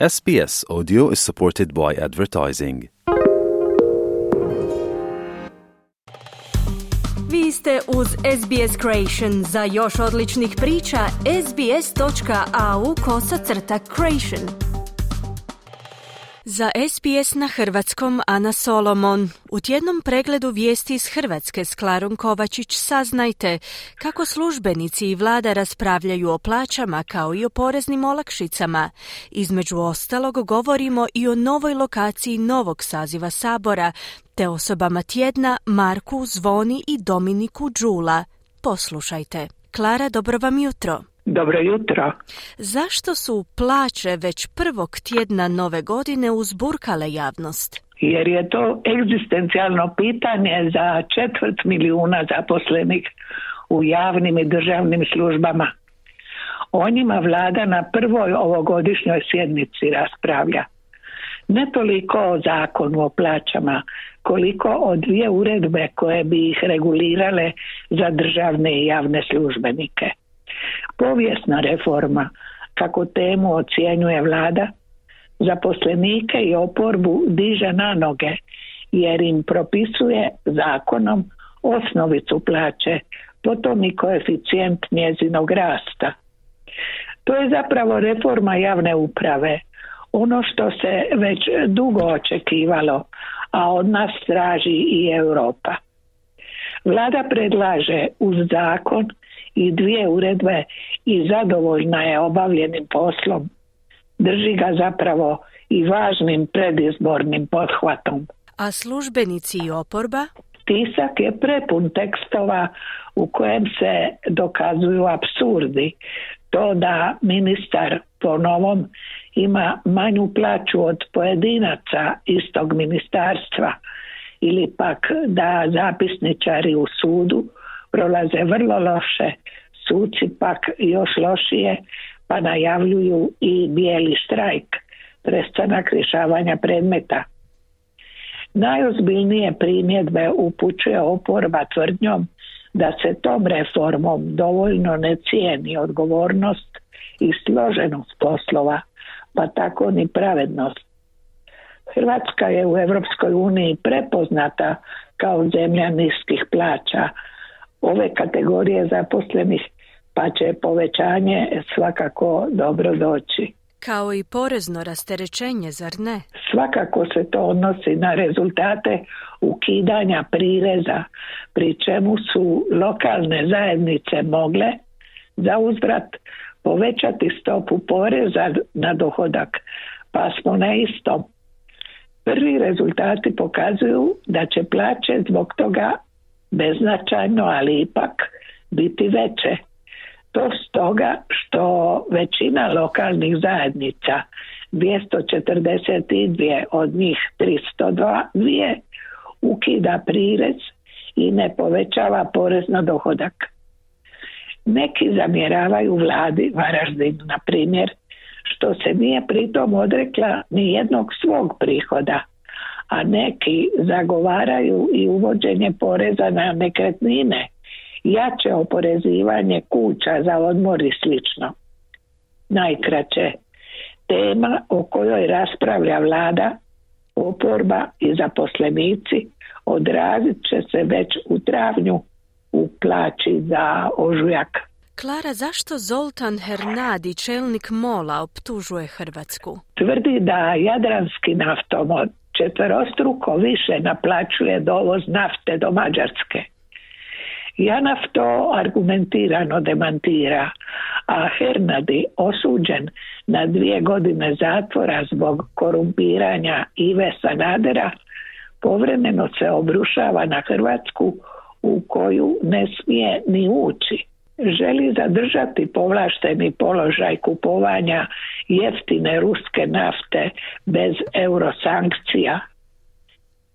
SBS Audio is supported by advertising. Vi ste uz SBS Creation. Za još odličnih priča, sbs.au kosacrta creation. Za SBS na Hrvatskom Ana Solomon. U tjednom pregledu vijesti iz Hrvatske s Klarom Kovačić saznajte kako službenici i vlada raspravljaju o plaćama kao i o poreznim olakšicama. Između ostalog govorimo i o novoj lokaciji novog saziva Sabora, te osobama tjedna Marku, Zvoni i Dominiku Đula. Poslušajte. Klara, dobro vam jutro. Dobro jutro. Zašto su plaće već prvog tjedna nove godine uzburkale javnost? Jer je to egzistencijalno pitanje za četvrt milijuna zaposlenih u javnim i državnim službama. O njima vlada na prvoj ovogodišnjoj sjednici raspravlja. Ne toliko o zakonu o plaćama, koliko o dvije uredbe koje bi ih regulirale za državne i javne službenike – Povijesna reforma, kako temu ocjenjuje vlada, zaposlenike i oporbu diže na noge jer im propisuje zakonom osnovicu plaće, potom i koeficijent njezinog rasta. To je zapravo reforma javne uprave, ono što se već dugo očekivalo, a od nas traži i Europa. Vlada predlaže uz zakon i dvije uredbe i zadovoljna je obavljenim poslom. Drži ga zapravo i važnim predizbornim pothvatom. A službenici i oporba? Tisak je prepun tekstova u kojem se dokazuju absurdi. To da ministar po novom ima manju plaću od pojedinaca istog ministarstva ili pak da zapisničari u sudu prolaze vrlo loše, suci pak još lošije, pa najavljuju i bijeli štrajk, prestanak rješavanja predmeta. Najozbiljnije primjedbe upućuje oporba tvrdnjom da se tom reformom dovoljno ne cijeni odgovornost i složenost poslova, pa tako ni pravednost. Hrvatska je u Europskoj uniji prepoznata kao zemlja niskih plaća, ove kategorije zaposlenih pa će povećanje svakako dobro doći. Kao i porezno rasterećenje, zar ne? Svakako se to odnosi na rezultate ukidanja prireza, pri čemu su lokalne zajednice mogle za uzvrat povećati stopu poreza na dohodak, pa smo na istom. Prvi rezultati pokazuju da će plaće zbog toga beznačajno, ali ipak biti veće. To stoga što većina lokalnih zajednica, 242 od njih 302 ukida prirez i ne povećava porez na dohodak. Neki zamjeravaju vladi Varaždin, na primjer, što se nije pritom odrekla ni jednog svog prihoda, a neki zagovaraju i uvođenje poreza na nekretnine, jače oporezivanje kuća za odmor i slično. Najkraće, tema o kojoj raspravlja vlada, oporba i zaposlenici odrazit će se već u travnju u plaći za ožujak. Klara, zašto Zoltan Hernadi, čelnik Mola, optužuje Hrvatsku? Tvrdi da Jadranski naftomod četverostruko više naplaćuje dovoz nafte do Mađarske. Janaf to argumentirano demantira, a Hernadi osuđen na dvije godine zatvora zbog korumpiranja Ive Sanadera povremeno se obrušava na Hrvatsku u koju ne smije ni ući želi zadržati povlašteni položaj kupovanja jeftine ruske nafte bez eurosankcija.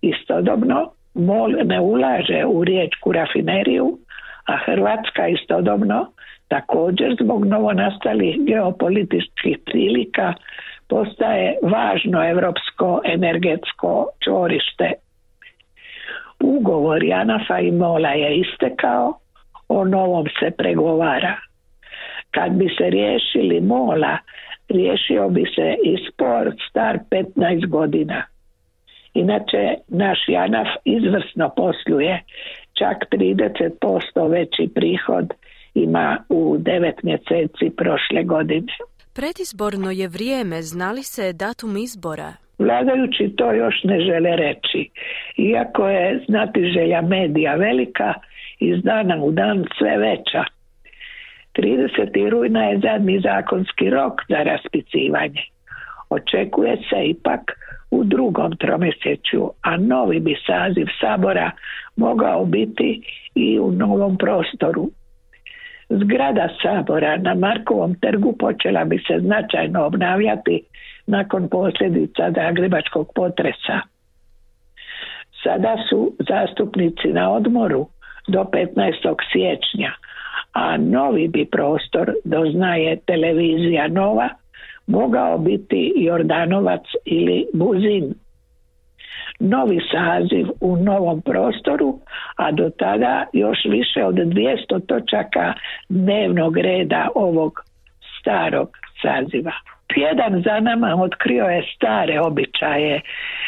Istodobno, MOL ne ulaže u riječku rafineriju, a Hrvatska istodobno također zbog novonastalih geopolitičkih prilika postaje važno europsko energetsko čvorište. Ugovor Janafa i Mola je istekao, o novom se pregovara. Kad bi se riješili mola, riješio bi se i spor star 15 godina. Inače, naš Janaf izvrsno posluje, čak 30% veći prihod ima u devet mjeseci prošle godine. Predizborno je vrijeme, znali se datum izbora? Vladajući to još ne žele reći. Iako je znati želja medija velika, iz dana u dan sve veća. 30. rujna je zadnji zakonski rok za raspicivanje. Očekuje se ipak u drugom tromjesečju, a novi bi saziv sabora mogao biti i u novom prostoru. Zgrada sabora na Markovom trgu počela bi se značajno obnavljati nakon posljedica Zagrebačkog potresa. Sada su zastupnici na odmoru do 15. siječnja, a novi bi prostor, doznaje televizija Nova, mogao biti Jordanovac ili Buzin. Novi saziv u novom prostoru, a do tada još više od 200 točaka dnevnog reda ovog starog saziva. Tjedan za nama otkrio je stare običaje,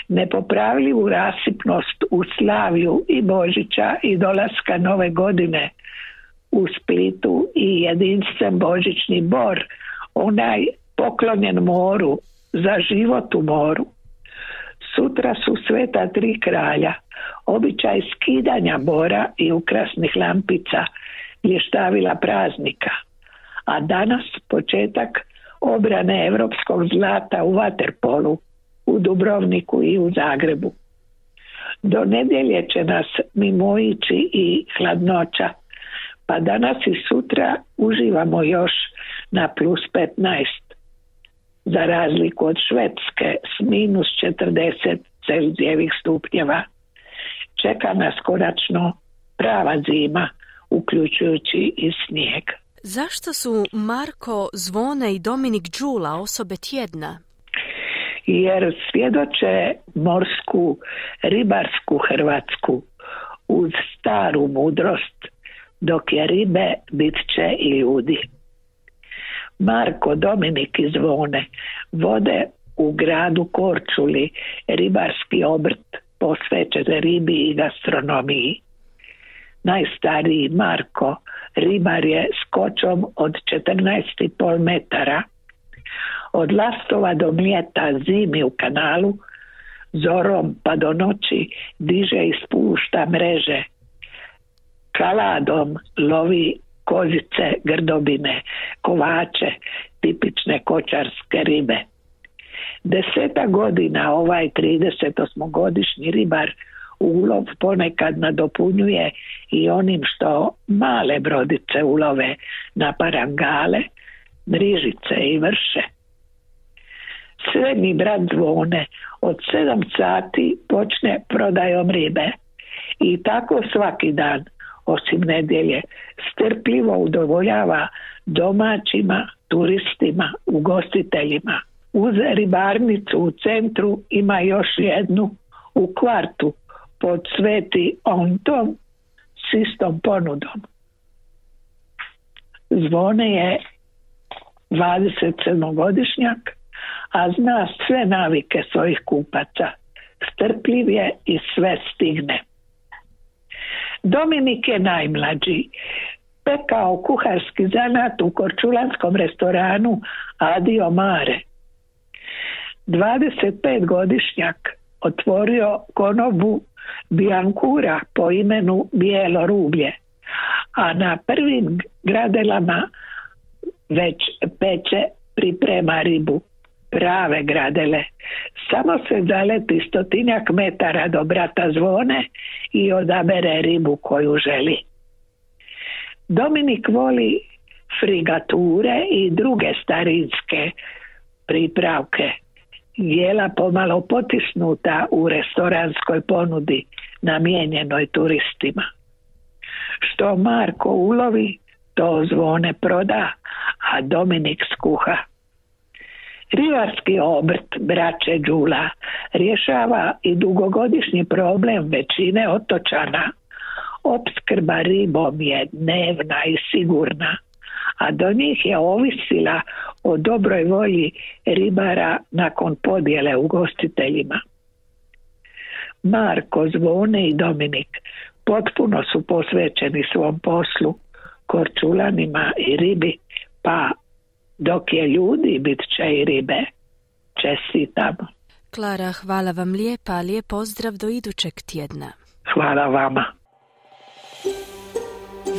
nepopravljivu rasipnost u Slaviju i Božića i dolaska nove godine u Splitu i jedinstven Božićni bor, onaj poklonjen moru, za život u moru. Sutra su sveta tri kralja, običaj skidanja bora i ukrasnih lampica, lještavila praznika. A danas početak obrane europskog zlata u Vaterpolu, u Dubrovniku i u Zagrebu. Do nedjelje će nas mimoići i hladnoća, pa danas i sutra uživamo još na plus 15 za razliku od Švedske s minus 40 Celzijevih stupnjeva. Čeka nas konačno prava zima, uključujući i snijeg. Zašto su Marko Zvone i Dominik Đula osobe tjedna? Jer svjedoče morsku, ribarsku Hrvatsku uz staru mudrost, dok je ribe bit će i ljudi. Marko, Dominik i Zvone vode u gradu Korčuli ribarski obrt posvećen ribi i gastronomiji. Najstariji Marko ribar je skočom od 14,5 metara. Od lastova do mljeta zimi u kanalu, zorom pa do noći diže i spušta mreže. Kaladom lovi kozice, grdobine, kovače, tipične kočarske ribe. Deseta godina ovaj 38-godišnji ribar ulov ponekad nadopunjuje i onim što male brodice ulove na parangale, mrižice i vrše. Srednji brat zvone od sedam sati počne prodajom ribe i tako svaki dan osim nedjelje, strpljivo udovoljava domaćima, turistima, ugostiteljima. Uz ribarnicu u centru ima još jednu u kvartu pod Sveti Ontom s istom ponudom. Zvone je 27-godišnjak, a zna sve navike svojih kupaca. Strpljiv je i sve stigne. Dominik je najmlađi. Pekao kuharski zanat u korčulanskom restoranu Adio Mare. 25 godišnjak otvorio konobu Biankura po imenu Bijelo rublje, a na prvim gradelama već peče priprema ribu prave gradele. Samo se zaleti stotinjak metara do brata zvone i odabere ribu koju želi. Dominik voli frigature i druge starinske pripravke. Jela pomalo potisnuta u restoranskoj ponudi namijenjenoj turistima. Što Marko ulovi, to zvone proda, a Dominik skuha. Rivarski obrt braće Đula rješava i dugogodišnji problem većine otočana. Opskrba ribom je dnevna i sigurna, a do njih je ovisila o dobroj volji ribara nakon podjele ugostiteljima. Marko, Zvone i Dominik potpuno su posvećeni svom poslu, korčulanima i ribi, pa dok je ljudi bit će i ribe. Čestitam. Klara, hvala vam lijepa, lijep pozdrav do idućeg tjedna. Hvala vama.